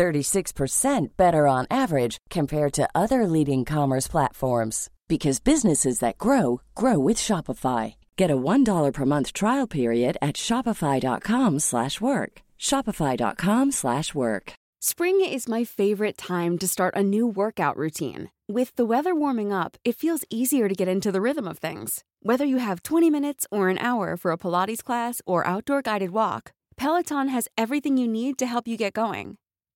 36% better on average compared to other leading commerce platforms because businesses that grow grow with Shopify. Get a $1 per month trial period at shopify.com/work. shopify.com/work. Spring is my favorite time to start a new workout routine. With the weather warming up, it feels easier to get into the rhythm of things. Whether you have 20 minutes or an hour for a Pilates class or outdoor guided walk, Peloton has everything you need to help you get going.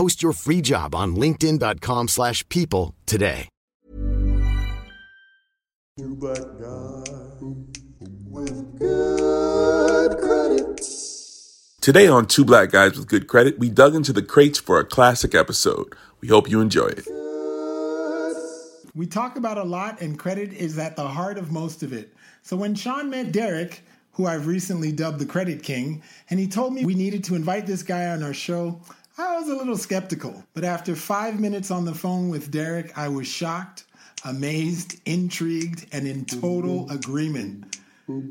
Post your free job on linkedin.com/people slash people today. You black guy with good credit. Today on Two Black Guys with Good Credit, we dug into the crates for a classic episode. We hope you enjoy it. We talk about a lot, and credit is at the heart of most of it. So when Sean met Derek, who I've recently dubbed the Credit King, and he told me we needed to invite this guy on our show, I was a little skeptical. But after five minutes on the phone with Derek, I was shocked, amazed, intrigued, and in total agreement.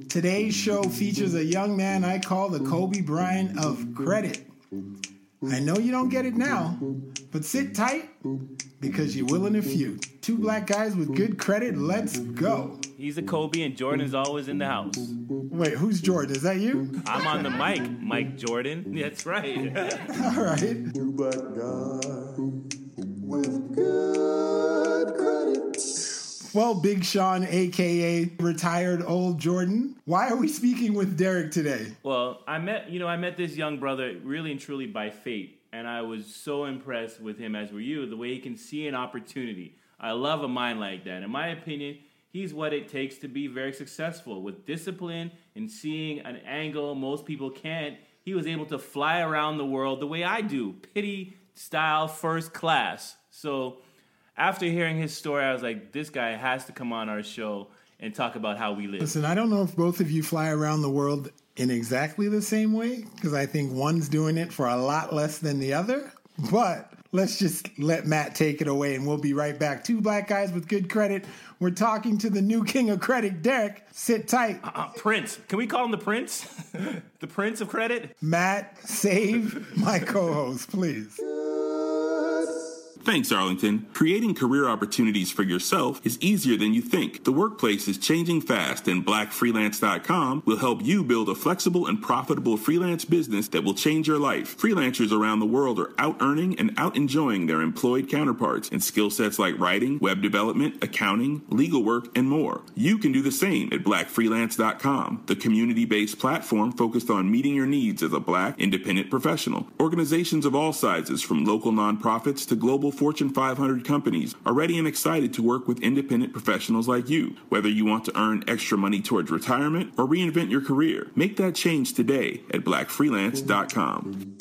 Today's show features a young man I call the Kobe Bryant of credit. I know you don't get it now, but sit tight because you will in a few. Two black guys with good credit, let's go. He's a Kobe and Jordan's always in the house. Wait, who's Jordan? Is that you? I'm on the mic, Mike Jordan. That's right. All right. Black with good credit. Well, Big Sean, aka retired old Jordan, why are we speaking with Derek today? well, I met, you know, I met this young brother really and truly by fate, and I was so impressed with him as were you, the way he can see an opportunity. I love a mind like that. In my opinion, he's what it takes to be very successful with discipline and seeing an angle most people can't. He was able to fly around the world the way I do, pity style, first class. So after hearing his story, I was like, this guy has to come on our show and talk about how we live. Listen, I don't know if both of you fly around the world in exactly the same way, because I think one's doing it for a lot less than the other. But let's just let Matt take it away and we'll be right back. Two black guys with good credit. We're talking to the new king of credit, Derek. Sit tight. Uh, Prince. Can we call him the Prince? the Prince of Credit? Matt, save my co host, please. Thanks, Arlington. Creating career opportunities for yourself is easier than you think. The workplace is changing fast, and blackfreelance.com will help you build a flexible and profitable freelance business that will change your life. Freelancers around the world are out earning and out enjoying their employed counterparts in skill sets like writing, web development, accounting, legal work, and more. You can do the same at blackfreelance.com, the community based platform focused on meeting your needs as a black independent professional. Organizations of all sizes, from local nonprofits to global Fortune 500 companies, are ready and excited to work with independent professionals like you. Whether you want to earn extra money towards retirement or reinvent your career, make that change today at blackfreelance.com.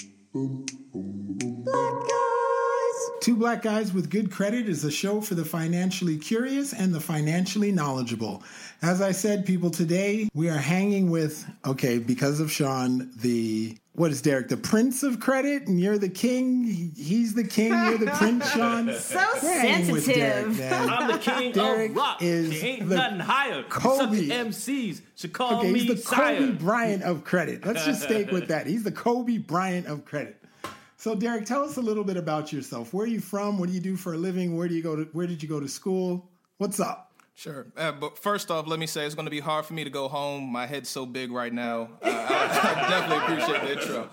Black Two Black Guys with Good Credit is a show for the financially curious and the financially knowledgeable. As I said, people, today we are hanging with, okay, because of Sean, the, what is Derek, the Prince of Credit, and you're the king. He- He's the king, you're the Prince, Sean. So We're with Derek, sensitive. I'm the king Derek of rock. is There ain't the nothing higher. Kobe. Such MCs should call Okay, me he's the sire. Kobe Bryant of credit. Let's just stick with that. He's the Kobe Bryant of credit. So, Derek, tell us a little bit about yourself. Where are you from? What do you do for a living? Where do you go to? Where did you go to school? What's up? Sure. Uh, but first off, let me say it's going to be hard for me to go home. My head's so big right now. Uh, I, I definitely appreciate the intro.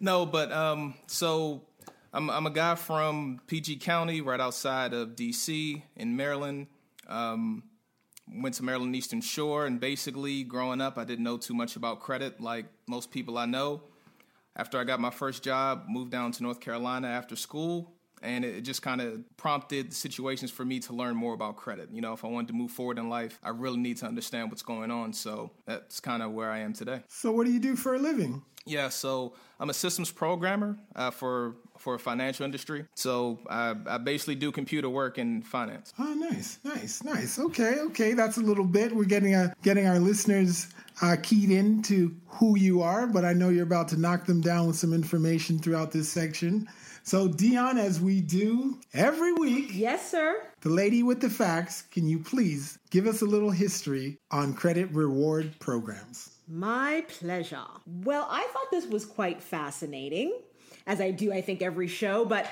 No, but um, so I'm, I'm a guy from PG County, right outside of DC in Maryland. Um, went to Maryland Eastern Shore, and basically, growing up, I didn't know too much about credit like most people I know. After I got my first job, moved down to North Carolina after school, and it just kind of prompted situations for me to learn more about credit. You know, if I wanted to move forward in life, I really need to understand what's going on. So that's kind of where I am today. So, what do you do for a living? Yeah, so I'm a systems programmer uh, for for a financial industry. So I, I basically do computer work in finance. Oh, nice, nice, nice. Okay, okay, that's a little bit. We're getting a getting our listeners uh, keyed into who you are, but I know you're about to knock them down with some information throughout this section. So, Dion, as we do every week, Yes, sir. the lady with the facts, can you please give us a little history on credit reward programs? My pleasure. Well, I thought this was quite fascinating, as I do, I think, every show, but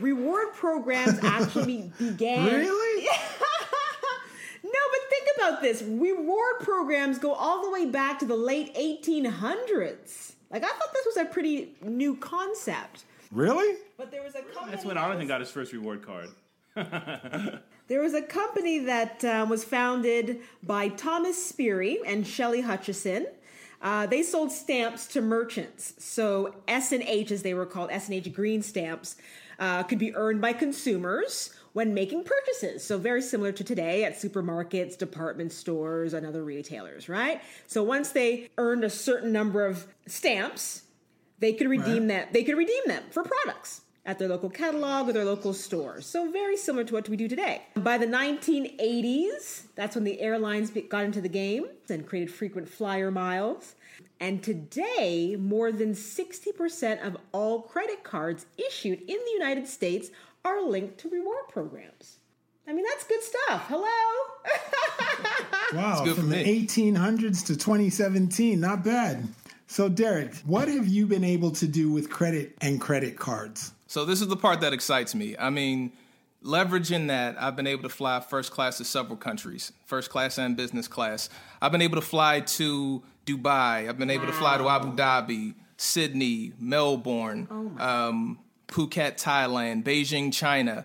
reward programs actually began. Really? No, but think about this. Reward programs go all the way back to the late 1800s. Like, I thought this was a pretty new concept. Really? But there was a company. That's when that Arlington was- got his first reward card. There was a company that uh, was founded by Thomas Sperry and Shelley Hutchinson. Uh, they sold stamps to merchants. So S and H, as they were called, S and H green stamps, uh, could be earned by consumers when making purchases. So very similar to today at supermarkets, department stores, and other retailers, right? So once they earned a certain number of stamps, they could redeem that. They could redeem them for products at their local catalog or their local stores. So very similar to what we do today. By the 1980s, that's when the airlines got into the game and created frequent flyer miles. And today, more than 60% of all credit cards issued in the United States are linked to reward programs. I mean, that's good stuff. Hello? Wow, good from the 1800s to 2017, not bad. So, Derek, what have you been able to do with credit and credit cards? So this is the part that excites me. I mean, leveraging that, I've been able to fly first class to several countries, first class and business class. I've been able to fly to Dubai. I've been able to fly to Abu Dhabi, Sydney, Melbourne, um, Phuket, Thailand, Beijing, China.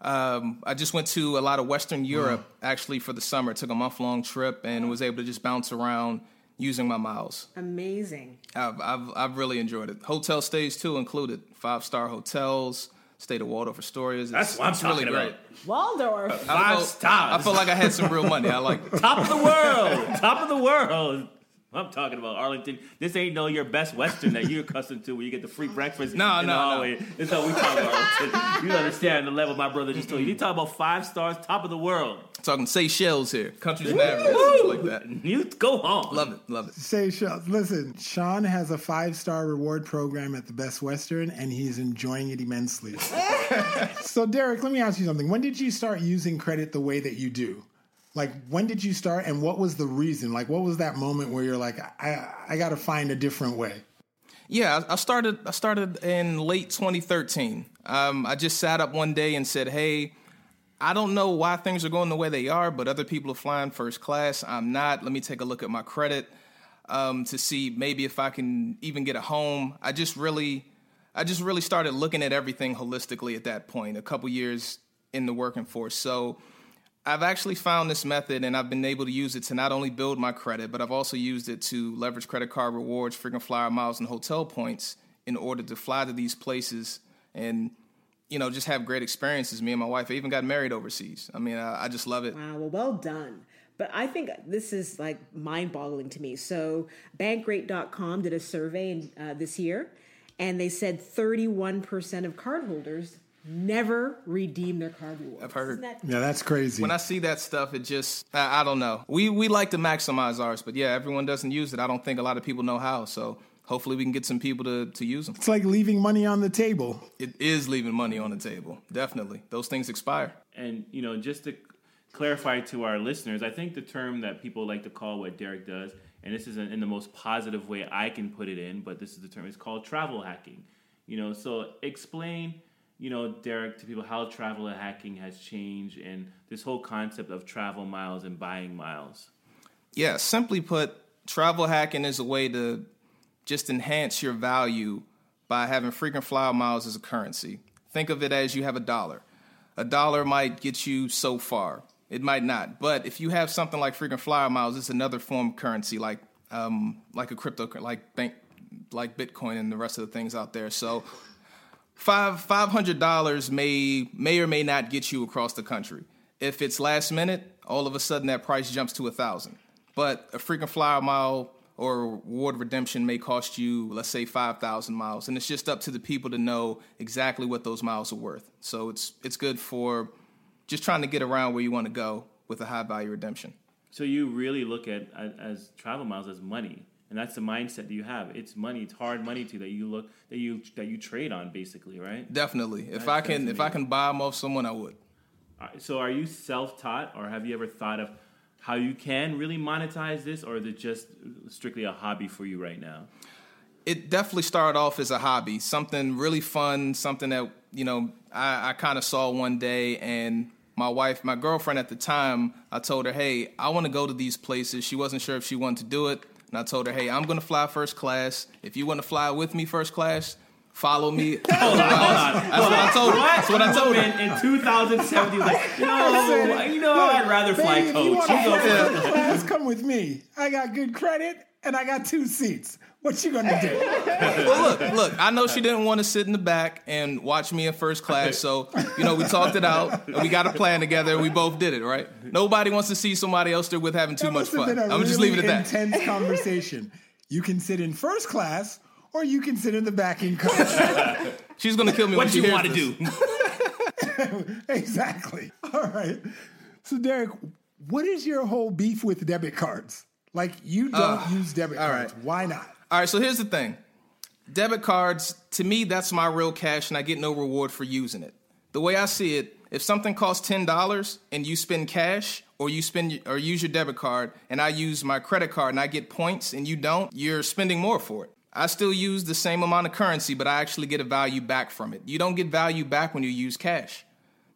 Um, I just went to a lot of Western Europe actually for the summer. Took a month long trip and was able to just bounce around using my miles. Amazing. I've, I've, I've really enjoyed it. Hotel stays too included. Five star hotels. Stayed at Waldorf Astoria. It's, That's what I'm it's really talking great. about. Waldorf. I Five stars. I felt like I had some real money. I like. Top of the world. Top of the world. I'm talking about Arlington. This ain't no your best Western that you're accustomed to, where you get the free breakfast. No, in the no, no. hallway. This is how we talk about Arlington. You understand the level my brother just told you. You talk about five stars, top of the world. Talking Seychelles here. Countries in Africa. Stuff like that. You go home. Love it. Love it. Say, Sean, listen, Sean has a five star reward program at the Best Western, and he's enjoying it immensely. so, Derek, let me ask you something. When did you start using credit the way that you do? Like, when did you start, and what was the reason? Like, what was that moment where you're like, I, I got to find a different way? Yeah, I I started. I started in late 2013. Um, I just sat up one day and said, "Hey, I don't know why things are going the way they are, but other people are flying first class. I'm not. Let me take a look at my credit um, to see maybe if I can even get a home." I just really, I just really started looking at everything holistically at that point. A couple years in the working force, so. I've actually found this method and I've been able to use it to not only build my credit, but I've also used it to leverage credit card rewards, frequent flyer miles, and hotel points in order to fly to these places and, you know, just have great experiences. Me and my wife I even got married overseas. I mean, I, I just love it. Wow, well, well done. But I think this is like mind boggling to me. So, bankrate.com did a survey in, uh, this year, and they said 31% of cardholders never redeem their card rewards. I've heard. That Yeah, that's crazy. When I see that stuff, it just, I, I don't know. We, we like to maximize ours, but yeah, everyone doesn't use it. I don't think a lot of people know how. So hopefully we can get some people to, to use them. it's like leaving money on the table. It is leaving money on the table. Definitely. Those things expire. And you know, just to clarify to our listeners, I think the term that people like to call what Derek does, and this is in in the most positive way I can put it in, but this is the term. It's called travel hacking. You know, so explain, you know, Derek, to people how travel hacking has changed and this whole concept of travel miles and buying miles. Yeah, simply put, travel hacking is a way to just enhance your value by having frequent flyer miles as a currency. Think of it as you have a dollar. A dollar might get you so far. It might not. But if you have something like frequent flyer miles, it's another form of currency, like um, like a crypto, like bank, like Bitcoin and the rest of the things out there. So five five hundred dollars may may or may not get you across the country. If it's last minute, all of a sudden that price jumps to a thousand. But a frequent flyer mile or reward redemption may cost you, let's say, five thousand miles, and it's just up to the people to know exactly what those miles are worth. So it's it's good for just trying to get around where you want to go with a high value redemption. So you really look at as travel miles as money, and that's the mindset that you have. It's money. It's hard money to that you look that you that you trade on, basically, right? Definitely. If That's- I can, if I can buy them off someone, I would. So are you self-taught, or have you ever thought of how you can really monetize this, or is it just strictly a hobby for you right now? it definitely started off as a hobby, something really fun, something that you know I, I kind of saw one day, and my wife, my girlfriend at the time, I told her, "Hey, I want to go to these places." She wasn't sure if she wanted to do it, and I told her, "Hey, I'm going to fly first class. If you want to fly with me first class." Follow me. Hold on, hold on. That's what I told her. That's what I told her. In 2017 was like, no, you know, I'd rather fly Baby, if you coach. You go fly first. first class, come with me. I got good credit and I got two seats. What you gonna do? well, look, look. I know she didn't want to sit in the back and watch me in first class, so you know we talked it out. and We got a plan together, and we both did it. Right? Nobody wants to see somebody else there with having too That much have fun. been a I'm gonna just really leave it at that. Intense conversation. You can sit in first class, or you can sit in the back in coach. She's gonna kill me. when What she you want to do? exactly. All right. So, Derek, what is your whole beef with debit cards? Like, you don't use debit all cards. right. Why not? All right, so here's the thing. Debit cards, to me, that's my real cash, and I get no reward for using it. The way I see it, if something costs ten dollars and you spend cash, or you spend or use your debit card, and I use my credit card and I get points and you don't, you're spending more for it. I still use the same amount of currency, but I actually get a value back from it. You don't get value back when you use cash.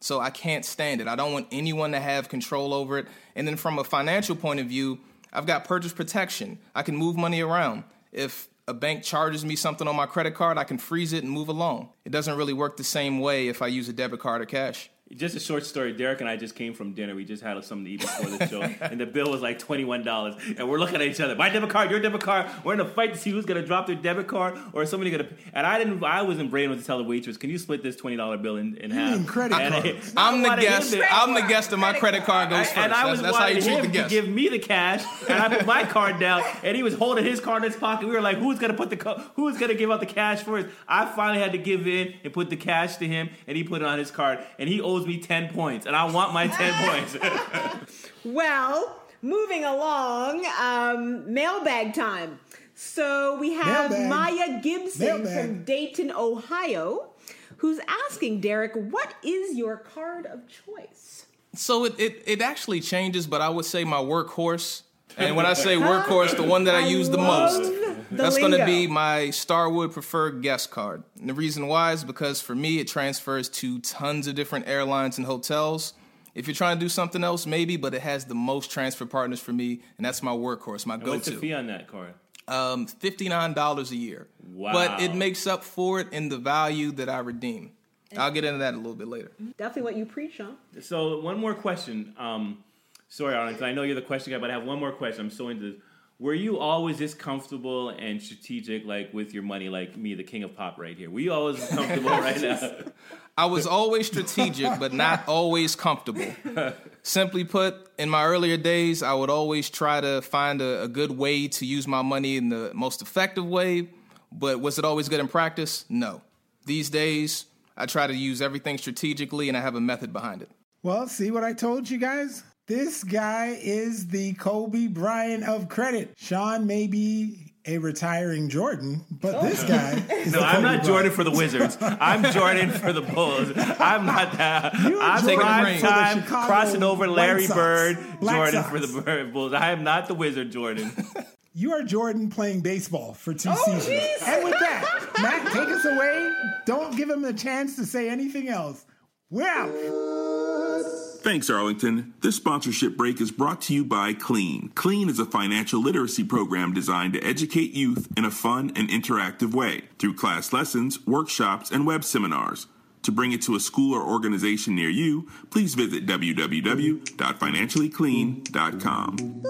So I can't stand it. I don't want anyone to have control over it. And then from a financial point of view, I've got purchase protection. I can move money around. If a bank charges me something on my credit card, I can freeze it and move along. It doesn't really work the same way if I use a debit card or cash. Just a short story. Derek and I just came from dinner. We just had something to eat before the show, and the bill was like twenty one dollars. And we're looking at each other. My debit card, your debit card. We're in a fight to see who's gonna drop their debit card or somebody gonna. And I didn't. I wasn't brave enough to tell the waitress, "Can you split this twenty dollar bill in, in half?" credit And I-. I I'm the guest. I'm the guest, and my credit card goes first. and I was that's, that's how you treat him the to guest. give me the cash, and I put my card down, and he was holding his card in his pocket. We were like, "Who's gonna put the co- Who's gonna give out the cash first? I finally had to give in and put the cash to him, and he put it on his card, and he owes me ten points, and I want my ten points. Well, moving along, um, mailbag time. So we have Mailbag. Maya Gibson Mailbag. from Dayton, Ohio, who's asking Derek, "What is your card of choice?" So it, it, it actually changes, but I would say my workhorse. And when I say workhorse, the one that I, I use the most, the that's going to be my Starwood Preferred Guest Card. And the reason why is because for me, it transfers to tons of different airlines and hotels. If you're trying to do something else, maybe, but it has the most transfer partners for me, and that's my workhorse, my What's the go-to. fee on that card? Um, fifty-nine dollars a year. Wow. But it makes up for it in the value that I redeem. I'll get into that a little bit later. Definitely what you preach on. So one more question. Um, sorry, Arlen, I know you're the question guy, but I have one more question. I'm so into this. Were you always this comfortable and strategic, like with your money, like me, the king of pop, right here? Were you always comfortable right now? I was always strategic, but not always comfortable. Simply put, in my earlier days, I would always try to find a, a good way to use my money in the most effective way. But was it always good in practice? No. These days, I try to use everything strategically and I have a method behind it. Well, see what I told you guys? This guy is the Kobe Bryant of credit. Sean may be a retiring Jordan, but this oh. guy is No, the I'm Kobe not Jordan Bryant. for the Wizards. I'm Jordan for the Bulls. I'm not that. You're I'm Jordan prime for the time crossing over Larry Bird, Black Jordan Sox. for the Bird Bulls. I am not the Wizard Jordan. You are Jordan playing baseball for two Oh, seasons. jeez. And with that, Matt, take us away. Don't give him a chance to say anything else. We're out. Thanks, Arlington. This sponsorship break is brought to you by Clean. Clean is a financial literacy program designed to educate youth in a fun and interactive way through class lessons, workshops, and web seminars. To bring it to a school or organization near you, please visit www.financiallyclean.com.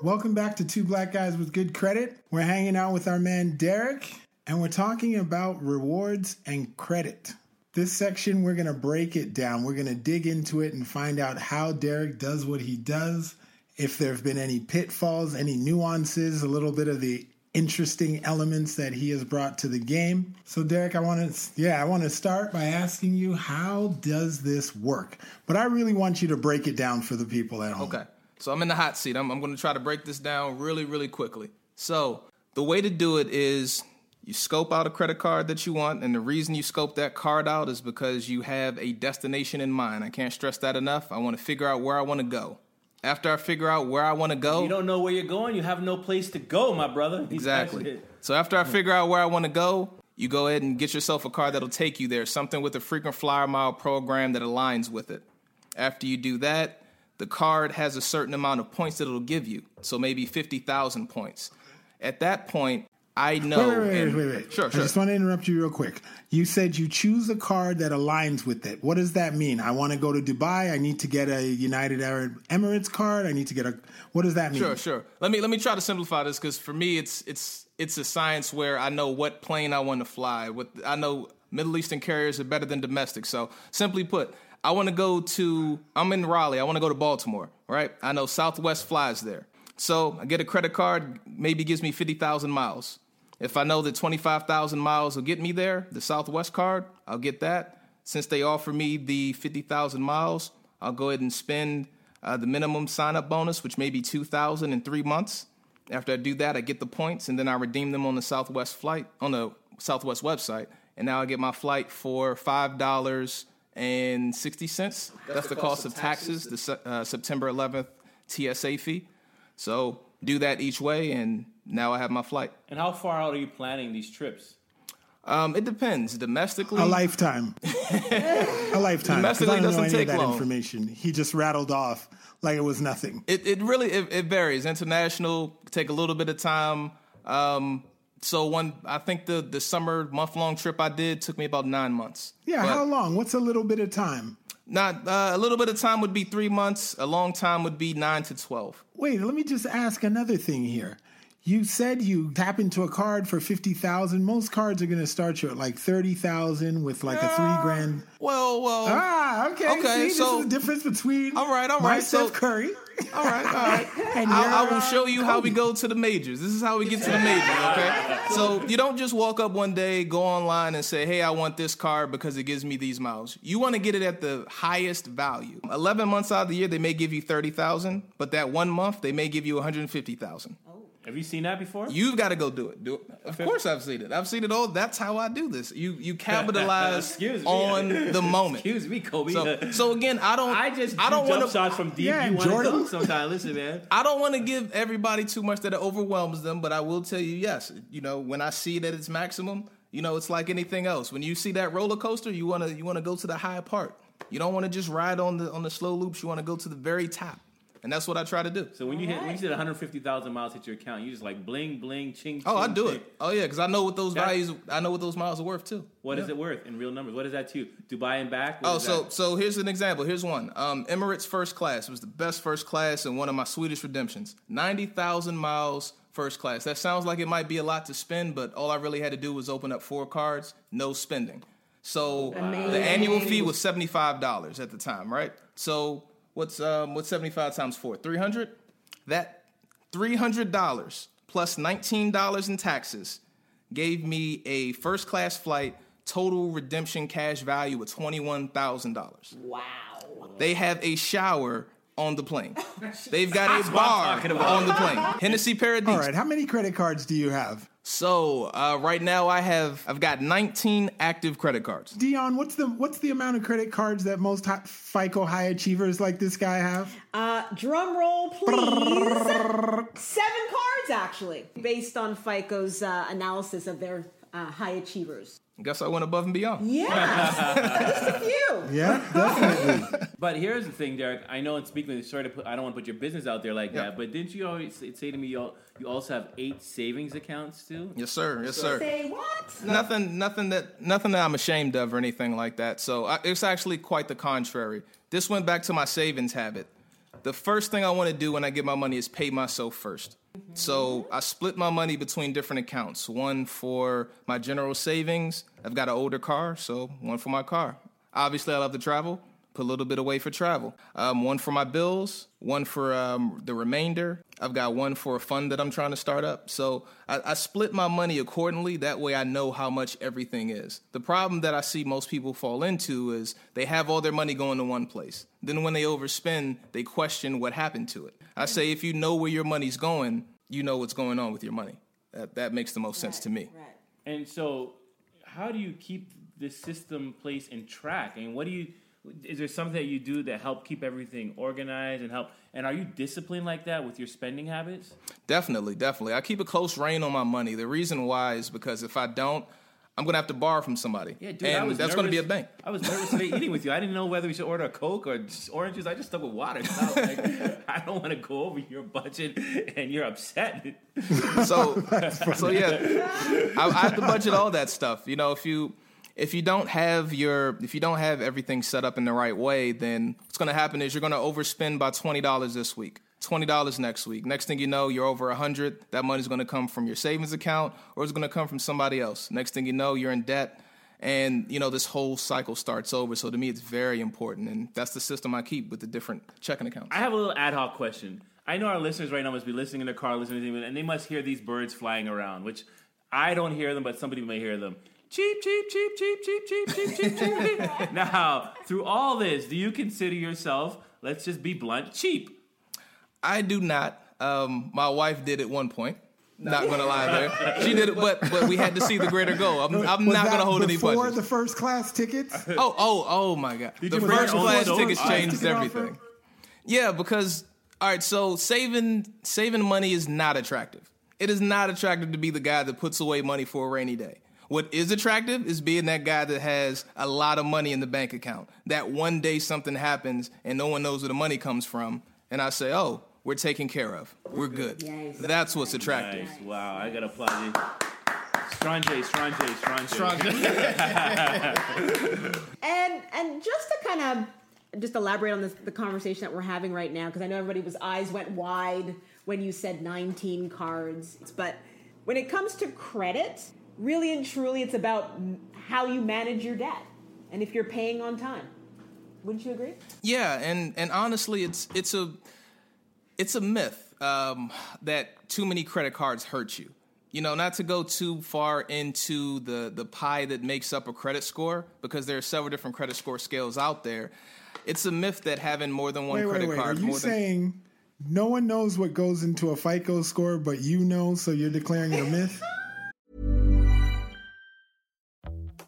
Welcome back to Two Black Guys with Good Credit. We're hanging out with our man Derek, and we're talking about rewards and credit. This section, we're going to break it down. We're going to dig into it and find out how Derek does what he does, if there have been any pitfalls, any nuances, a little bit of the interesting elements that he has brought to the game. So Derek, I want to yeah, I want to start by asking you how does this work? But I really want you to break it down for the people at home. Okay. So I'm in the hot seat. I'm, I'm going to try to break this down really, really quickly. So the way to do it is you scope out a credit card that you want, and the reason you scope that card out is because you have a destination in mind. I can't stress that enough. I want to figure out where I want to go. After I figure out where I want to go, You don't know where you're going. You have no place to go, my brother. Exactly. So after I figure out where I want to go, you go ahead and get yourself a car that'll take you there, something with a frequent flyer mile program that aligns with it. After you do that, the card has a certain amount of points that it'll give you. So maybe 50,000 points. At that point, I know. Wait, wait, wait, wait, wait. Sure, I just want to interrupt you real quick. You said you choose a card that aligns with it. What does that mean? I want to go to Dubai. I need to get a United Arab Emirates card. I need to get a. What does that mean? Sure, sure. Let me let me try to simplify this because for me, it's it's it's a science where I know what plane I want to fly. With I know Middle Eastern carriers are better than domestic. So simply put, I want to go to. I'm in Raleigh. I want to go to Baltimore. Right. I know Southwest flies there. So I get a credit card. Maybe gives me fifty thousand miles. If I know that twenty five thousand miles will get me there, the Southwest card, I'll get that. Since they offer me the fifty thousand miles, I'll go ahead and spend uh, the minimum sign up bonus, which may be 2000 in three months. After I do that, I get the points and then I redeem them on the Southwest flight, on the Southwest website. And now I get my flight for $5.60. That's, the cost of taxes, the uh, September 11th TSA fee. So do that each way, and now I have my flight. And how far out are you planning these trips? Um, it depends. Domestically, A lifetime. a lifetime. Domestically I don't know doesn't any take of that long. information. He just rattled off like it was nothing. It it really it, it varies. International take a little bit of time. Um, so one, I think the the summer month long trip I did took me about nine months. Yeah, But how long? What's a little bit of time? Not uh, a little bit of time would be three months. A long time would be nine to twelve. Wait, let me just ask another thing here. You said you tap into a card for fifty thousand. Most cards are going to start you at like thirty thousand with like a three grand. Well, well. Ah, okay. Okay, See, so- this is the difference between all right, all right, my right, Steph so- Curry. All right, all right. And I, I will uh, show you how we go to the majors. This is how we get to the majors, okay? So you don't just walk up one day, go online, and say, hey, I want this card because it gives me these miles. You want to get it at the highest value. 11 months out of the year, they may give you 30,000, but that one month, they may give you 150,000. Have you seen that before? You've got to go do it. Do it. Of course, I've seen it. I've seen it all. That's how I do this. You you capitalize Excuse on the moment. Excuse me, Kobe. So, so again, I don't. I just I don't want to. shots from deep. Yeah, you want to Jordan. dunk. Listen, man. I don't want to give everybody too much that it overwhelms them, but I will tell you, yes, you know, when I see it at its maximum, you know, it's like anything else. When you see that roller coaster, you wanna you wanna go to the high part. You don't want to just ride on the on the slow loops. You want to go to the very top, and that's what I try to do. So when you hit when you said 150,000 miles hit your account, you just like bling bling ching. Ching. Oh, I do ching. it. Oh yeah, because I know what those That- values. I know what those miles are worth too. What is it worth in real numbers? What is that to you? Dubai and back? What Oh, so that? so here's an example. Here's one. Um, Emirates first class was the best first class and one of my Swedish redemptions. Ninety thousand miles first class. That sounds like it might be a lot to spend, but all I really had to do was open up four cards, no spending. So the annual fee was seventy five dollars at the time, right? So what's um, what's seventy five times four? Three hundred. That three hundred dollars plus nineteen dollars in taxes gave me a first class flight total redemption cash value of $21,000. Wow. They have a shower on the plane. They've got a bar on the plane. Hennessy Paradise. All right, how many credit cards do you have? So, uh, right now I have I've got 19 active credit cards. Dion, what's the what's the amount of credit cards that most high, FICO high achievers like this guy have? Uh, drum roll, please. Seven cards, actually, based on FICO's uh, analysis of their uh, high achievers. Guess I went above and beyond. Yeah, just a few. Yeah, definitely. But here's the thing, Derek. I know, and speaking, sorry to put, I don't want to put your business out there like Yeah. that. But didn't you always say, say to me, you, al- you also have eight savings accounts too? Yes, sir. Yes, sir. Say what? Nothing, nothing that, nothing that I'm ashamed of or anything like that. So I, it's actually quite the contrary. This went back to my savings habit. The first thing I want to do when I get my money is pay myself 1st mm-hmm. So I split my money between different accounts. One for my general savings. I've got an older car, so one for my car. Obviously, I love to travel. Put a little bit away for travel. Um, one for my bills, one for um, the remainder. I've got one for a fund that I'm trying to start up. So I, I split my money accordingly. That way I know how much everything is. The problem that I see most people fall into is they have all their money going to one place. Then when they overspend, they question what happened to it. I say if you know where your money's going, you know what's going on with your money. That, that makes the most sense to me. Right. And so, how do you keep this system place in track? And what do you? Is there something that you do that help keep everything organized and help? And are you disciplined like that with your spending habits? Definitely, definitely. I keep a close rein on my money. The reason why is because if I don't, I'm gonna have to borrow from somebody, Yeah, dude, and I was that's gonna be a bank. I was nervous today eating with you. I didn't know whether we should order a Coke or just orange. I just stuck with water. I, was like, I don't want to go over your budget, and you're upset. so so yeah I, I have to budget all that stuff you know if you if you don't have your if you don't have everything set up in the right way then what's going to happen is you're going to overspend by $20 this week $20 next week. Next thing you know you're over 100 that money's going to come from your savings account or it's going to come from somebody else. Next thing you know you're in debt and you know this whole cycle starts over. So to me it's very important and that's the system i keep with the different checking accounts. I have a little ad hoc question. I know our listeners right now must be listening in their car, listening and they must hear these birds flying around, which I don't hear them, but somebody may hear them. Cheap, cheap, cheap, cheap, cheap, cheap, cheap, cheap, cheap. now, through all this, do you consider yourself, let's just be blunt, cheap? I do not. Um, my wife did at one point. Not gonna lie there. She did it, but but we had to see the greater goal. I'm, I'm Was not gonna hold any before budgets. the first class tickets. oh oh oh my god! Did the you first class notes? tickets changed Ticket offer? everything. Yeah, because all right, so saving saving money is not attractive. It is not attractive to be the guy that puts away money for a rainy day. What is attractive is being that guy that has a lot of money in the bank account. That one day something happens and no one knows where the money comes from, and I say, "Oh, we're taken care of. We're good." Nice. That's what's attractive. Nice. Wow, I gotta applaud you. Strange, strange, strange. And and just to kind of just elaborate on this, the conversation that we're having right now, because I know everybody was eyes went wide when you said 19 cards. But when it comes to credit, really and truly, it's about how you manage your debt and if you're paying on time. Wouldn't you agree? Yeah, and and honestly, it's it's a it's a myth um, that too many credit cards hurt you. You know, not to go too far into the the pie that makes up a credit score, because there are several different credit score scales out there. It's a myth that having more than one Wait, wait, credit wait. Are card you more than saying no one knows what goes into a FICO score, but you know, so you're declaring it a myth?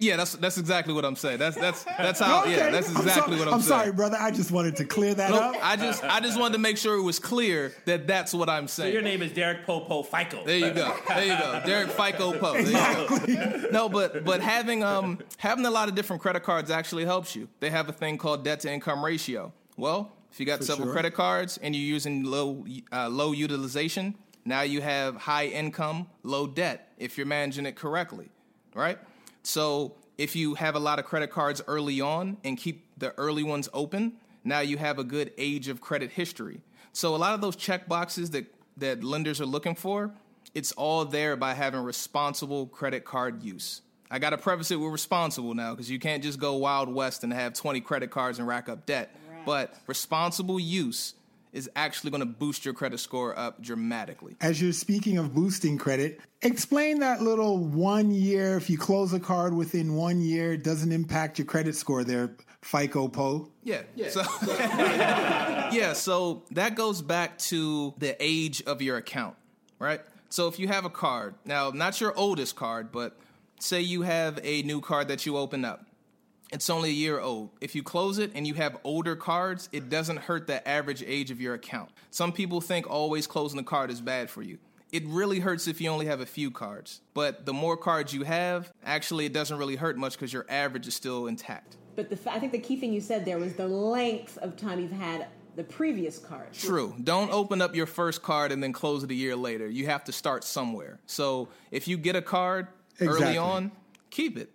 Yeah, that's that's exactly what I'm saying. That's that's that's how. Okay. Yeah, that's I'm exactly so- what I'm, saying. I'm saying. sorry, brother. I just wanted to clear that Nope, up. I just I just wanted to make sure it was clear that that's what I'm So saying. your name is Derek Popo FICO. There you go. There you go. Derek FICO Pope. There you go. No, but but having um having a lot of different credit cards actually helps you. They have a thing called debt to income ratio. Well, if you got For several sure. credit cards and you're using low uh, low utilization, now you have high income, low debt if you're managing it correctly, right? So if you have a lot of credit cards early on and keep the early ones open, now you have a good age of credit history. So a lot of those check boxes that that lenders are looking for, it's all there by having responsible credit card use. I got to preface it with responsible now because you can't just go wild west and have 20 credit cards and rack up debt. But responsible use is actually going to boost your credit score up dramatically. As you're speaking of boosting credit, explain that little one year, if you close a card within one year, it doesn't impact your credit score there, FICO Po. Yeah. So, yeah. So that goes back to the age of your account, right? So if you have a card, now not your oldest card, but say you have a new card that you open up. It's only a year old. If you close it and you have older cards, it doesn't hurt the average age of your account. Some people think always closing a card is bad for you. It really hurts if you only have a few cards. But the more cards you have, actually, it doesn't really hurt much because your average is still intact. But the, fa- I think the key thing you said there was the length of time you've had the previous card. True. Don't open up your first card and then close it a year later. You have to start somewhere. So if you get a card early on, keep it.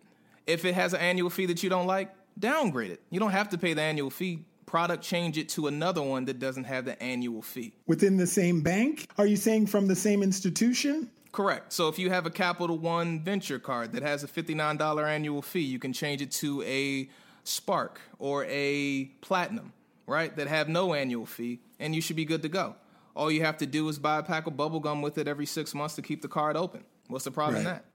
If it has an annual fee that you don't like, downgrade it. You don't have to pay the annual fee. Product change it to another one that doesn't have the annual fee. Within the same bank? Are you saying from the same institution? Correct. So if you have a Capital One Venture card that has a $59 annual fee, you can change it to a Spark or a Platinum, right? That have no annual fee, and you should be good to go. All you have to do is buy a pack of bubble gum with it every six months to keep the card open. What's the problem in that?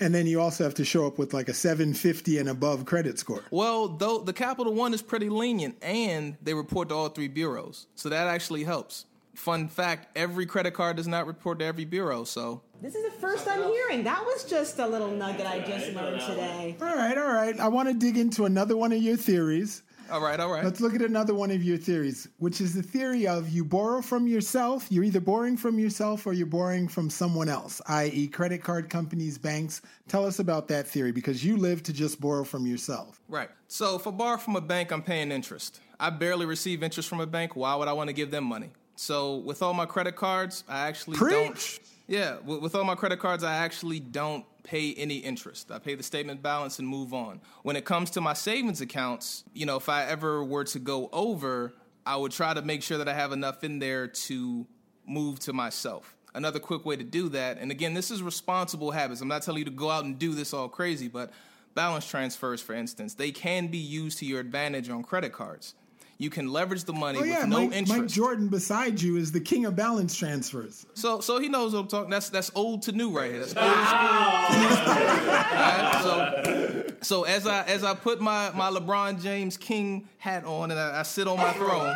And then you also have to show up with like a 750 and above credit score. Well, though the Capital One is pretty lenient, and they report to all three bureaus, so that actually helps. Fun fact: every credit card does not report to every bureau, so This is the first I'm hearing. That was just a little nugget I just learned today. All right, all right. I want to dig into another one of your theories. All right, all right. Let's look at another one of your theories, which is the theory of you borrow from yourself. You're either borrowing from yourself or you're borrowing from someone else, i.e., credit card companies, banks. Tell us about that theory because you live to just borrow from yourself. Right. So if I borrow from a bank, I'm paying interest. I barely receive interest from a bank. Why would I want to give them money? So with all my credit cards, I actually don't. Preach. Yeah, with, with all my credit cards, I actually don't pay any interest. I pay the statement balance and move on. When it comes to my savings accounts, you know, if I ever were to go over, I would try to make sure that I have enough in there to move to myself. Another quick way to do that, and again, this is responsible habits. I'm not telling you to go out and do this all crazy, but balance transfers, for instance, they can be used to your advantage on credit cards. You can leverage the money Oh with no Mike, interest. Mike Jordan beside you is the king of balance transfers. So, so he knows what I'm talking. That's that's old to new right here. That's old school. Alright, so, so as I as I put my my LeBron James King hat on and I, I sit on my throne,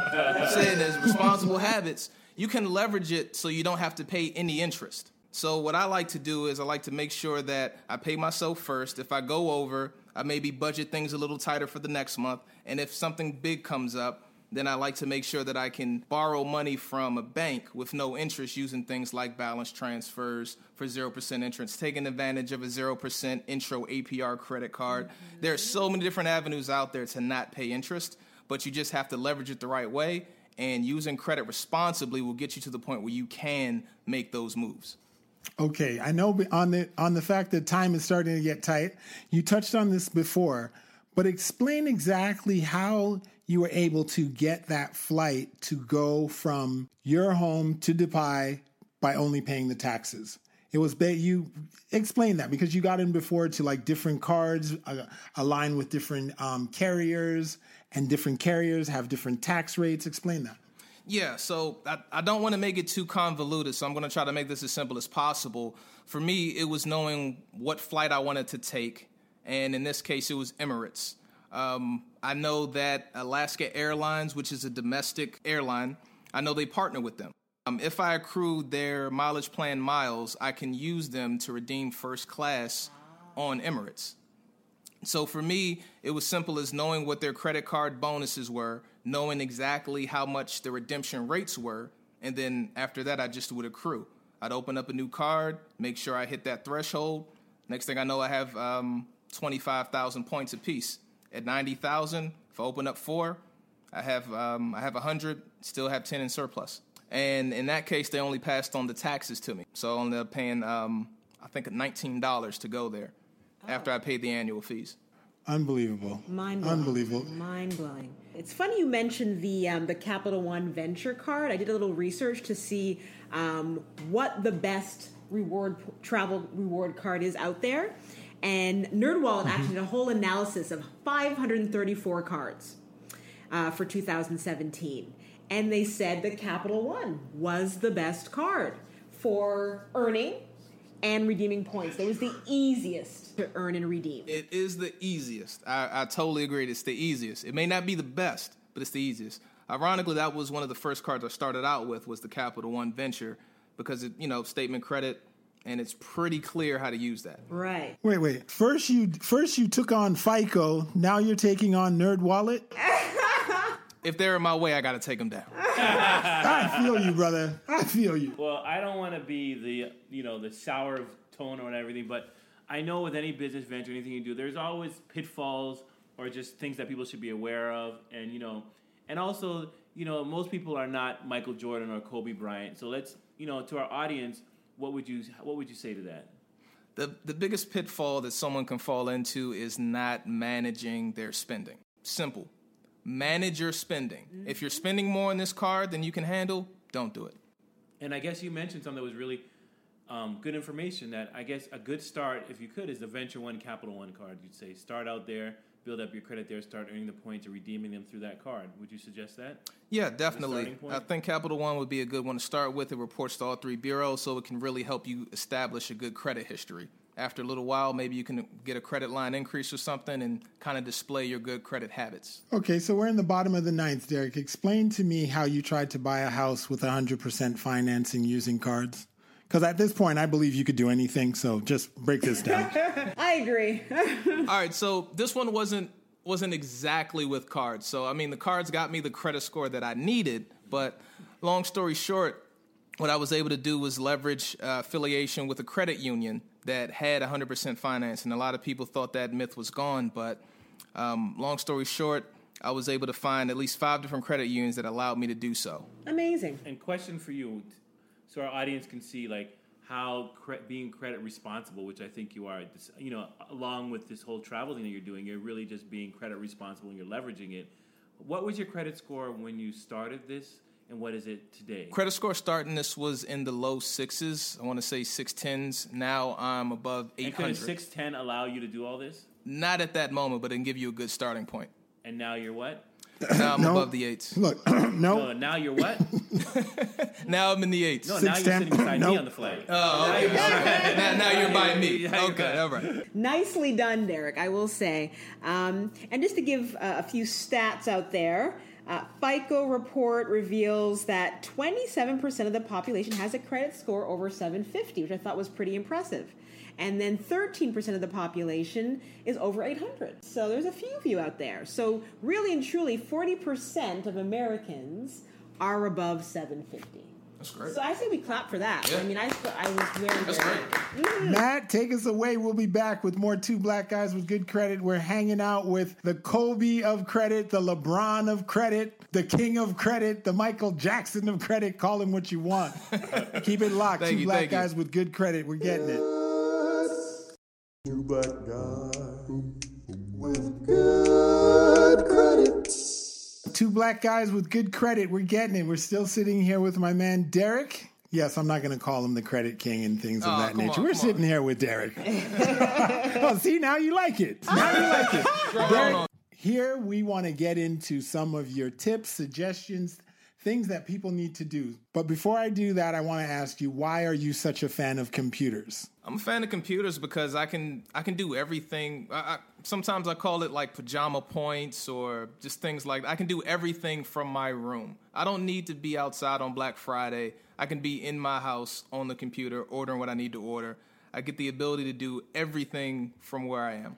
saying there's responsible habits, you can leverage it so you don't have to pay any interest. So what I like to do is I like to make sure that I pay myself first. If I go over, I maybe budget things a little tighter for the next month, and if something big comes up, then I like to make sure that I can borrow money from a bank with no interest using things like balance transfers for 0% interest, taking advantage of a 0% intro APR credit card. There are so many different avenues out there to not pay interest, but you just have to leverage it the right way, and using credit responsibly will get you to the point where you can make those moves. Okay, I know on the on the fact that time is starting to get tight. You touched on this before, but explain exactly how you were able to get that flight to go from your home to Dubai by only paying the taxes. It was ba- you explain that because you got in before to like different cards uh, aligned with different um, carriers, and different carriers have different tax rates. Explain that. Yeah, so I, I don't want to make it too convoluted, so I'm going to try to make this as simple as possible. For me, it was knowing what flight I wanted to take, and in this case, it was Emirates. Um, I know that Alaska Airlines, which is a domestic airline, I know they partner with them. Um, if I accrue their mileage plan miles, I can use them to redeem first class on Emirates. So for me, it was simple as knowing what their credit card bonuses were, knowing exactly how much the redemption rates were, and then after that, I just would accrue. I'd open up a new card, make sure I hit that threshold. Next thing I know, I have um, 25,000 points apiece. At 90,000, if I open up four, I have um, I have 100, still have 10 in surplus. And in that case, they only passed on the taxes to me, so I ended up paying um, I think $19 to go there after I paid the annual fees. Unbelievable. Mind blowing. Unbelievable. Mind blowing. It's funny you mentioned the um, the Capital One Venture card. I did a little research to see um, what the best reward travel reward card is out there, and NerdWallet actually did a whole analysis of 534 cards uh, for 2017, and they said that Capital One was the best card for earning and redeeming points. It was the easiest to earn and redeem. It is the easiest. I, I totally agree. It's the easiest. It may not be the best, but it's the easiest. Ironically, that was one of the first cards I started out with was the Capital One Venture because it, you know, statement credit, and it's pretty clear how to use that. Right. Wait, wait. First you first you took on FICO. Now you're taking on Nerd Wallet. If they're in my way, I got to take them down. I feel you, brother. I feel you. Well, I don't want to be the you know the sour of tone or everything, but I know with any business venture, anything you do, there's always pitfalls or just things that people should be aware of, and you know, and also you know most people are not Michael Jordan or Kobe Bryant. So let's you know to our audience, what would you what would you say to that? The, the biggest pitfall that someone can fall into is not managing their spending. Simple. Manage your spending. If you're spending more on this card than you can handle, don't do it. And I guess you mentioned something that was really um, good information. That I guess a good start, if you could, is the Venture One Capital One card. You'd say start out there, build up your credit there, start earning the points and redeeming them through that card. Would you suggest that? Yeah, definitely. I think Capital One would be a good one to start with. It reports to all three bureaus, so it can really help you establish a good credit history. After a little while, maybe you can get a credit line increase or something and kind of display your good credit habits. Okay, so we're in the bottom of the ninth, Derek. Explain to me how you tried to buy a house with 100% financing using cards. Because at this point, I believe you could do anything. So just break this down. I agree. All right, so this one wasn't wasn't exactly with cards. So I mean, the cards got me the credit score that I needed, but long story short, what I was able to do was leverage uh, affiliation with a credit union that had 100% finance, and a lot of people thought that myth was gone. But um, long story short, I was able to find at least five different credit unions that allowed me to do so. Amazing. And question for you, so our audience can see like how cre- being credit responsible, which I think you are. This, you know, along with this whole travel thing that you're doing, you're really just being credit responsible and you're leveraging it. What was your credit score when you started this, and what is it today? Credit score starting this was in the low sixes. I want to say six tens. Now I'm above And could a 800. six ten allow you to do all this? Not at that moment, but it can give you a good starting point. And now you're what? Now I'm No. above the eights. Look, No, no. now you're what? Now I'm in the eights. No, now you're 6'10"? sitting beside me on the flag. Oh, okay. now, now you're by me. Yeah, Okay, all right. Nicely done, Derek, I will say. Um, and just to give uh, a few stats out there, uh, FICO report reveals that 27% of the population has a credit score over 750, which I thought was pretty impressive. And then 13% of the population is over 800. So there's a few of you out there. So, really and truly, 40% of Americans are above 750. That's great. So I say we clap for that. Yeah. I mean, I, I was very, That's very great. Mm-hmm. Matt, take us away. We'll be back with more two black guys with good credit. We're hanging out with the Kobe of credit, the LeBron of credit, the King of credit, the Michael Jackson of credit. Call him what you want. Keep it locked. Two you, black thank you. guys with good credit. We're getting it. Two black guys with good credit. Two black guys with good credit. We're getting it. We're still sitting here with my man Derek. Yes, I'm not going to call him the credit king and things of Oh, that nature. on, We're sitting on. here with Derek. oh, see, now you like it. Now you like it. Derek, here we want to get into some of your tips, suggestions, things that people need to do. But before I do that, I want to ask you, why are you such a fan of computers? I'm a fan of computers because I can I can do everything. I, I, sometimes I call it like pajama points or just things like I can do everything from my room. I don't need to be outside on Black Friday. I can be in my house on the computer ordering what I need to order. I get the ability to do everything from where I am.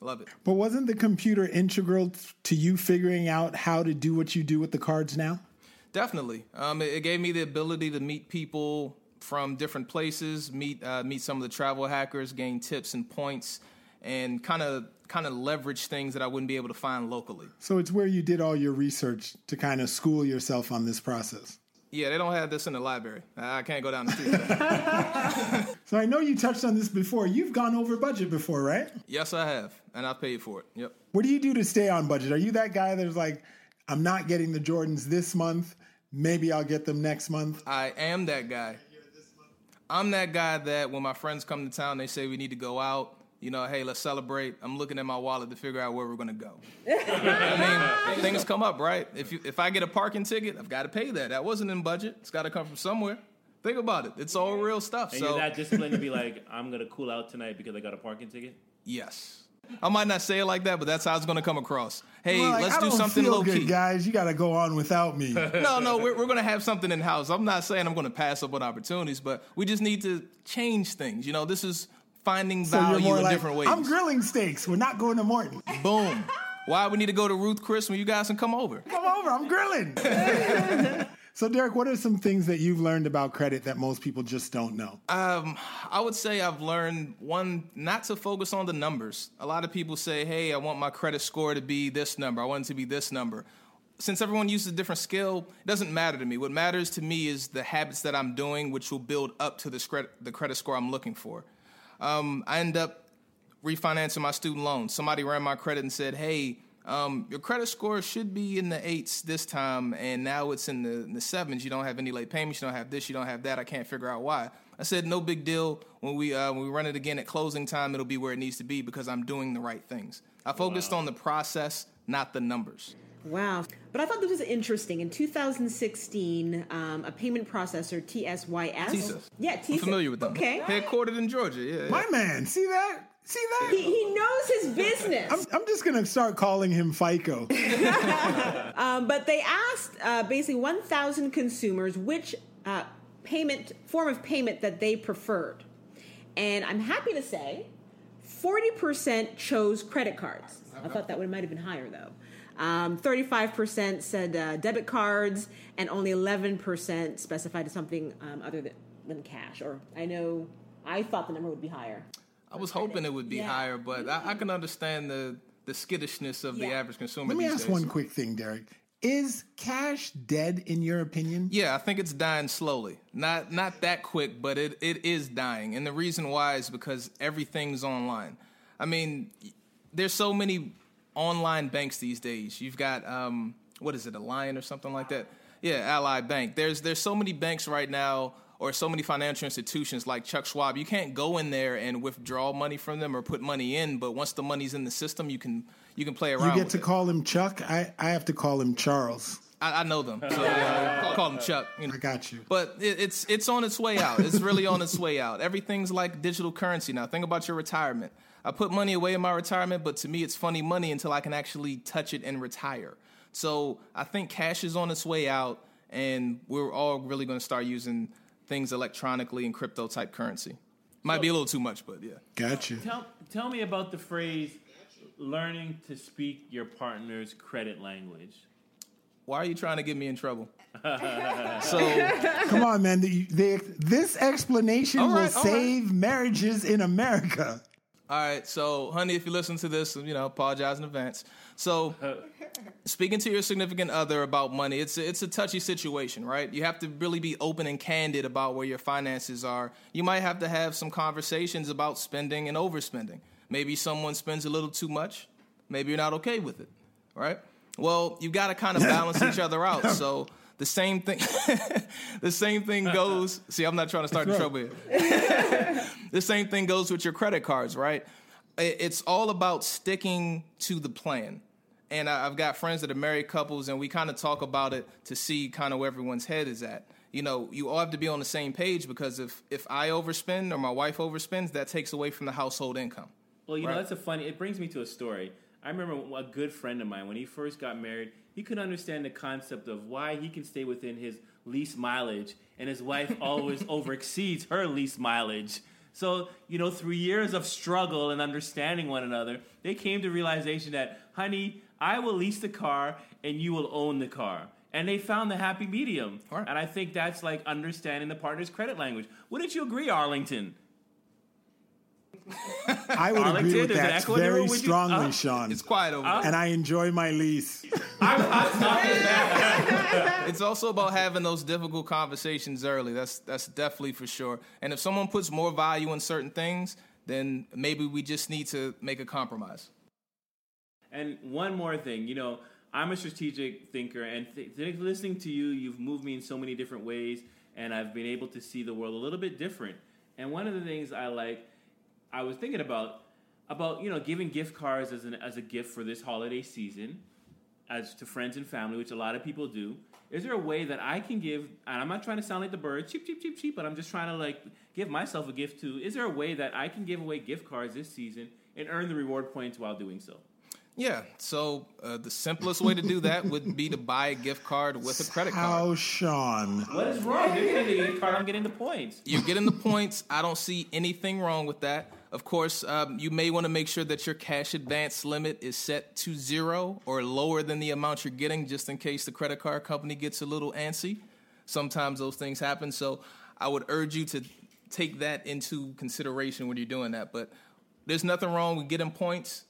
Love it. But wasn't the computer integral to you figuring out how to do what you do with the cards now? Definitely. Um, it, it gave me the ability to meet people from different places, meet uh, meet some of the travel hackers, gain tips and points, and kind of kind of leverage things that I wouldn't be able to find locally. So it's where you did all your research to kind of school yourself on this process. Yeah, they don't have this in the library. I can't go down the street. So I know you touched on this before. You've gone over budget before, right? yes, I have, and I've paid for it. Yep. What do you do to stay on budget? Are you that guy that's like, I'm not getting the Jordans this month. Maybe I'll get them next month. I am that guy. I'm that guy that when my friends come to town, they say we need to go out. You know, hey, let's celebrate. I'm looking at my wallet to figure out where we're gonna go. I mean, things come up, right? If you if I get a parking ticket, I've got to pay that. That wasn't in budget. It's got to come from somewhere. Think about it. It's all real stuff. And so you're that disciplined to be like, I'm gonna cool out tonight because I got a parking ticket. yes. I might not say it like that, but that's how it's going to come across. Hey, Well, like, let's I do don't something feel low good, key. guys. You got to go on without me. no, no, we're, we're going to have something in house. I'm not saying I'm going to pass up on opportunities, but we just need to change things. You know, this is finding So value more in like, different ways. I'm grilling steaks. We're not going to Morton. Boom. Why we need to go to Ruth Chris when you guys can come over? Come over. I'm grilling. so, Derek, what are some things that you've learned about credit that most people just don't know? Um, I would say I've learned one not to focus on the numbers. A lot of people say, "Hey, I want my credit score to be this number. I want it to be this number." Since everyone uses a different scale, it doesn't matter to me. What matters to me is the habits that I'm doing, which will build up to the credit the credit score I'm looking for. Um, I end up refinancing my student loan. Somebody ran my credit and said, "Hey, um, your credit score should be in the eights this time, and now it's in the, in the sevens. You don't have any late payments. You don't have this. You don't have that. I can't figure out why." I said, "No big deal. When we uh, when we run it again at closing time, it'll be where it needs to be because I'm doing the right things. I focused on the process, not the numbers." Wow. But I thought this was interesting. In 2016, um, a payment processor, TSYS. TSYS. Yeah, I'm TSYS. familiar with them. Okay. Headquartered in Georgia. Yeah. My man, see that? See that? He, he knows his business. I'm, I'm just going to start calling him FICO. Um, but they asked uh, basically 1,000 consumers which uh, payment form of payment that they preferred, and I'm happy to say, 40% chose credit cards. I thought that one might have been higher though. Um, 35% said uh, debit cards, and only 11% specified something um, other than, than cash. Or I know I thought the number would be higher. I was hoping it would be Yeah. higher, but I, I can understand the the skittishness of the average consumer. Let me these ask days. one quick thing, Derek. Is cash dead in your opinion? Yeah, I think it's dying slowly. Not not that quick, but it, it is dying. And the reason why is because everything's online. I mean, there's so many online banks these days. You've got um, what is it, a Lion or something like that? Yeah, Ally Bank. There's there's so many banks right now or so many financial institutions like Chuck Schwab. You can't go in there and withdraw money from them or put money in, but once the money's in the system, you can you can play around. You get to it. call him Chuck. I, I have to call him Charles. I, I know them, so call, them Chuck. You know. I got you. But it, it's it's on its way out. It's really on its way out. Everything's like digital currency now. Think about your retirement. I put money away in my retirement, but to me, it's funny money until I can actually touch it and retire. So I think cash is on its way out, and we're all really going to start using things electronically and crypto type currency. Might be a little too much, but yeah. Gotcha. Tell, tell me about the phrase learning to speak your partner's credit language. Why are you trying to get me in trouble? so Come on, man. The, the, this explanation All will right, save marriages in America. All right, so honey, if you listen to this, you know, apologize in advance. So, speaking to your significant other about money, it's a, it's a touchy situation, right? You have to really be open and candid about where your finances are. You might have to have some conversations about spending and overspending. Maybe someone spends a little too much. Maybe you're not okay with it, right? Well, you've got to kind of balance each other out. So the same thing, the same thing uh-huh. goes. See, I'm not trying to start the trouble here. the same thing goes with your credit cards, right? It's all about sticking to the plan. And I've got friends that are married couples, and we kind of talk about it to see kind of where everyone's head is at. You know, you all have to be on the same page because if if I overspend or my wife overspends, that takes away from the household income. Well, you Right. know, that's a funny. It brings me to a story. I remember a good friend of mine when he first got married. He couldn't understand the concept of why he can stay within his lease mileage, and his wife always overexceeds her lease mileage. So, you know, through years of struggle and understanding one another, they came to realization that, honey, I will lease the car and you will own the car. And they found the happy medium. Right. And I think that's like understanding the partner's credit language. Wouldn't you agree, Arlington? I would Arlington, agree with that very everywhere? Would you- strongly, uh, Sean. It's quiet over there. and I enjoy my lease. It's also about having those difficult conversations early. That's that's definitely for sure. And if someone puts more value in certain things, then maybe we just need to make a compromise. And one more thing, you know, I'm a strategic thinker, and th- th- listening to you, you've moved me in so many different ways, and I've been able to see the world a little bit different. And one of the things I like, I was thinking about, about you know, giving gift cards as an as a gift for this holiday season, as to friends and family, which a lot of people do. Is there a way that I can give? And I'm not trying to sound like the bird, cheap, cheap, cheap, cheap, but I'm just trying to like give myself a gift too. Is there a way that I can give away gift cards this season and earn the reward points while doing so? Yeah. So uh, the simplest way to do that would be to buy a gift card with a credit card. How, Sean? What is wrong? You're getting the gift card. I'm getting the points. You're getting the points. I don't see anything wrong with that. Of course, um, you may want to make sure that your cash advance limit is set to zero or lower than the amount you're getting, just in case the credit card company gets a little antsy. Sometimes those things happen. So I would urge you to take that into consideration when you're doing that. But there's nothing wrong with getting points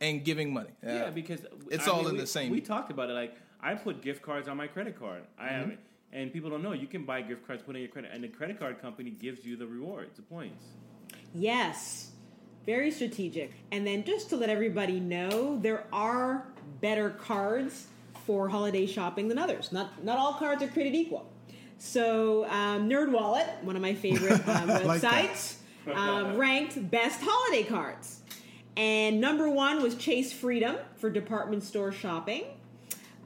and giving money. Uh, Yeah, because it's I all mean, in we- the same. We talked about it. Like I put gift cards on my credit card. I Mm-hmm. have it, and people don't know you can buy gift cards, put in your credit, and the credit card company gives you the rewards, the points. Yes, very strategic. And then just to let everybody know, there are better cards for holiday shopping than others. Not not all cards are created equal. So um, NerdWallet, one of my favorite um, like websites, um, ranked best holiday cards. And number one was Chase Freedom for department store shopping.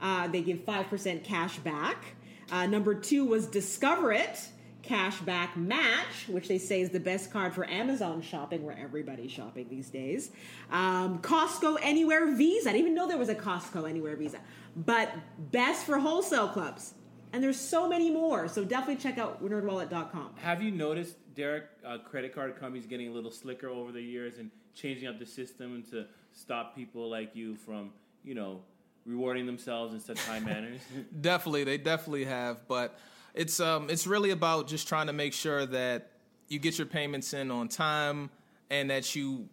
Uh, they give 5% cash back. Uh, number two was Discover It Cashback Match, which they say is the best card for Amazon shopping, where everybody's shopping these days. Um, Costco Anywhere Visa. I didn't even know there was a Costco Anywhere Visa. But best for wholesale clubs. And there's so many more. So definitely check out nerdwallet.com. Have you noticed, Derek, uh, credit card companies getting a little slicker over the years and changing up the system to stop people like you from, you know, rewarding themselves in such high manners? Definitely, they definitely have, but it's um it's really about just trying to make sure that you get your payments in on time and that you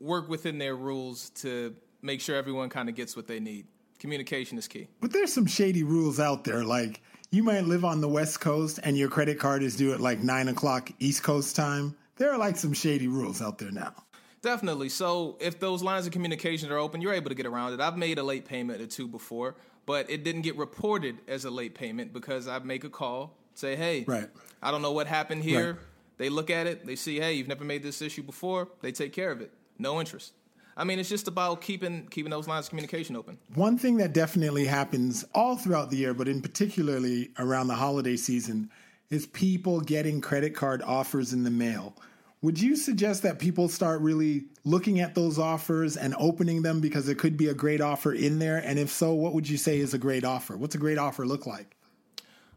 work within their rules to make sure everyone kind of gets what they need. Communication is key. But there's some shady rules out there. Like you might live on the West Coast and your credit card is due at like nine o'clock East Coast time. There are like some shady rules out there now. Definitely. So if those lines of communication are open, you're able to get around it. I've made a late payment or two before, but it didn't get reported as a late payment because I make a call, say, hey, Right. I don't know what happened here. Right. They look at it, they see, hey, you've never made this issue before. They take care of it. No interest. I mean, it's just about keeping keeping those lines of communication open. One thing that definitely happens all throughout the year, but in particularly around the holiday season, is people getting credit card offers in the mail. Would you suggest that people start really looking at those offers and opening them because there could be a great offer in there? And if so, what would you say is a great offer? What's a great offer look like?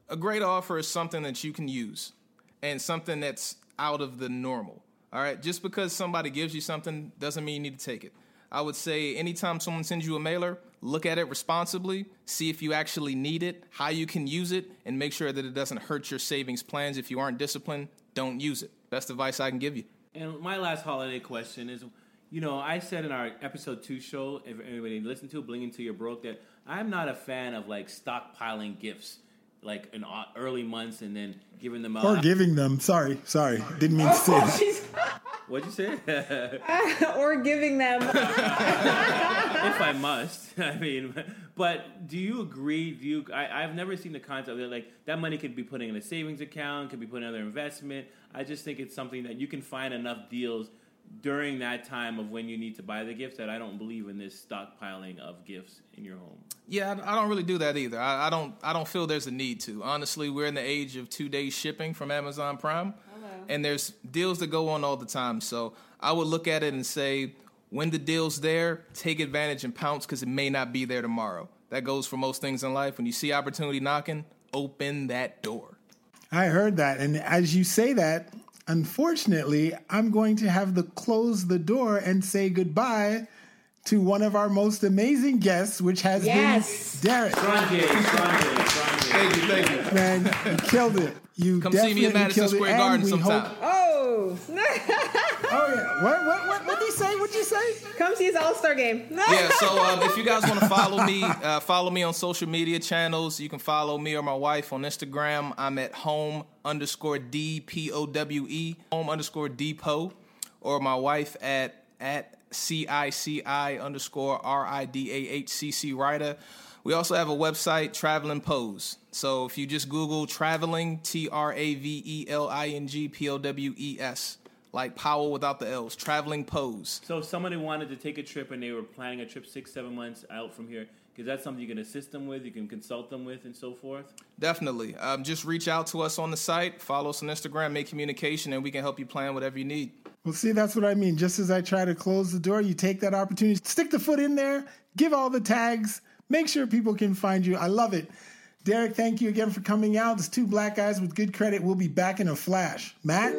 A great offer is something that you can use and something that's out of the normal. All right, just because somebody gives you something doesn't mean you need to take it. I would say anytime someone sends you a mailer, look at it responsibly, see if you actually need it, how you can use it, and make sure that it doesn't hurt your savings plans. If you aren't disciplined, don't use it. Best advice I can give you. And my last holiday question is, you know, I said in our episode two show, if anybody listened to Bling Into Your Broke, that I'm not a fan of like stockpiling gifts, like in early months and then giving them out. Or giving them. Sorry, sorry. Didn't mean to say oh, that. What'd you say? or giving them. if I must. I mean, but do you agree? Do you? I, I've never seen the concept that like that money could be putting in a savings account, could be put in another investment. I just think it's something that you can find enough deals during that time of when you need to buy the gifts that I don't believe in this stockpiling of gifts in your home. Yeah, I I don't really do that either. I, I don't. I don't feel there's a need to. Honestly, we're in the age of two day shipping from Amazon Prime, and there's deals that go on all the time. So I would look at it and say, when the deal's there, take advantage and pounce because it may not be there tomorrow. That goes for most things in life. When you see opportunity knocking, open that door. I heard that. And as you say that, Unfortunately, I'm going to have to close the door and say goodbye to one of our most amazing guests, which has Yes. been Derek. Thank you, thank you. Man, you killed it. You Come see me definitely in Madison Square Garden sometime. hope- Oh, oh yeah. What what what what did he say? What did you say? come see his All Star game. yeah, so um, if you guys want to follow me, uh, follow me on social media channels. You can follow me or my wife on Instagram. I'm at home underscore D P O W E, home underscore depot, or my wife at at C I C I underscore R I D A H C C Ryder. We also have a website, Traveling Powes. So if you just Google traveling, T R A V E L I N G P O W E S, like Powell without the L's, Traveling Powes. So if somebody wanted to take a trip and they were planning a trip six, seven months out from here, because that's something you can assist them with, you can consult them with, and so forth. Definitely. Um, just reach out to us on the site, follow us on Instagram, make communication, and we can help you plan whatever you need. Well, see, that's what I mean. Just as I try to close the door, you take that opportunity, stick the foot in there, give all the tags, make sure people can find you. I love it. Derek, thank you again for coming out. It's two black guys with good credit. We'll be back in a flash. Matt?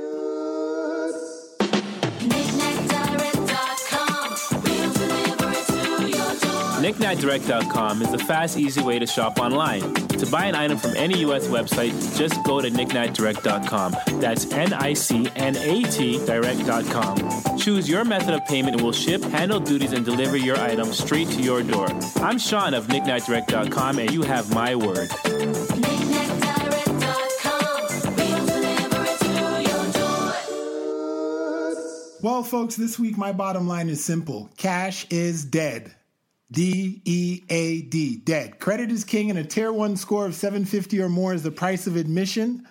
KnickKnackDirect.com is the fast, easy way to shop online. To buy an item from any U.S. website, just go to KnickKnackDirect.com. That's N-I-C-N-A-T Direct.com. Choose your method of payment and we'll ship, handle duties, and deliver your item straight to your door. I'm Sean of KnickKnackDirect.com, and you have my word. NickNightDirect.com, we will never do your door. Well, folks, this week my bottom line is simple cash is dead. D E A D, dead. Credit is king, and a tier one score of 750 or more is the price of admission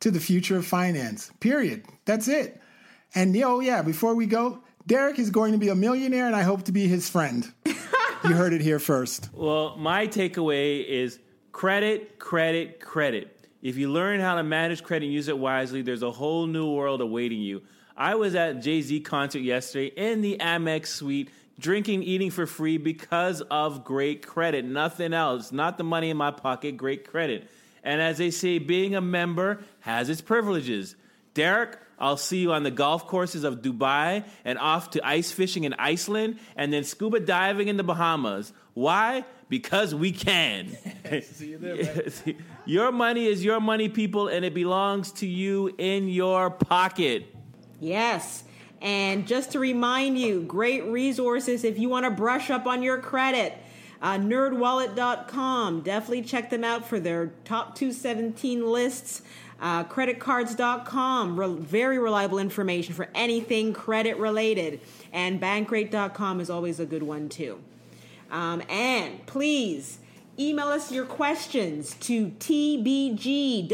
to the future of finance. Period. That's it. And yo, oh yeah, before we go, Derek is going to be a millionaire, and I hope to be his friend. you heard it here first. Well, my takeaway is credit, credit, credit. If you learn how to manage credit and use it wisely, there's a whole new world awaiting you. I was at Jay Z concert yesterday in the Amex suite, drinking, eating for free because of great credit. Nothing else. Not the money in my pocket, great credit. And as they say, being a member has its privileges. Derek, I'll see you on the golf courses of Dubai and off to ice fishing in Iceland and then scuba diving in the Bahamas. Why? Because we can. see you there, your money is your money, people, and it belongs to you in your pocket. Yes. And just to remind you, great resources if you want to brush up on your credit. Uh, nerdwallet.com. Definitely check them out for their top 217 lists. Uh, creditcards.com. Re- very reliable information for anything credit related. And bankrate.com is always a good one, too. Um, and please email us your questions to tbgwgc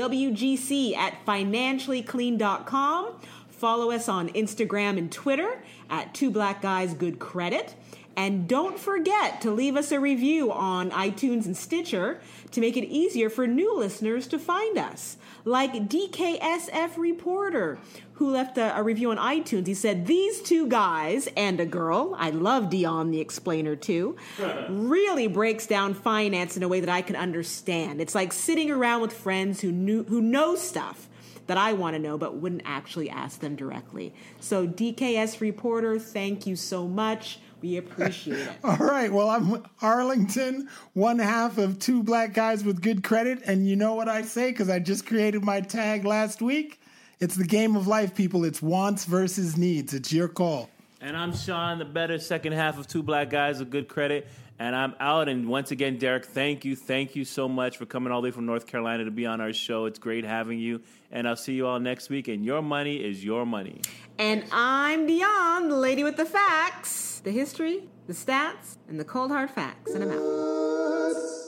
at financiallyclean.com. Follow us on Instagram and Twitter at Two Black Guys Good Credit. And don't forget to leave us a review on iTunes and Stitcher to make it easier for new listeners to find us. Like DKSF Reporter, who left a, a review on iTunes. He said, These two guys and a girl, I love Dion the Explainer too, really breaks down finance in a way that I can understand. It's like sitting around with friends who, knew, who know stuff that I want to know but wouldn't actually ask them directly. So, DKS Reporter, thank you so much. We appreciate it. All right. Well, I'm Arlington, one half of two black guys with good credit. And you know what I say? Because I just created my tag last week. It's the game of life, people. It's wants versus needs. It's your call. And I'm Sean, the better second half of Two Black Guys with Good Credit. And I'm out. And once again, Derek, thank you. Thank you so much for coming all the way from North Carolina to be on our show. It's great having you. And I'll see you all next week. And your money is your money. And I'm Dion, the lady with the facts, the history, the stats, and the cold hard facts. And I'm out.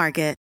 Market.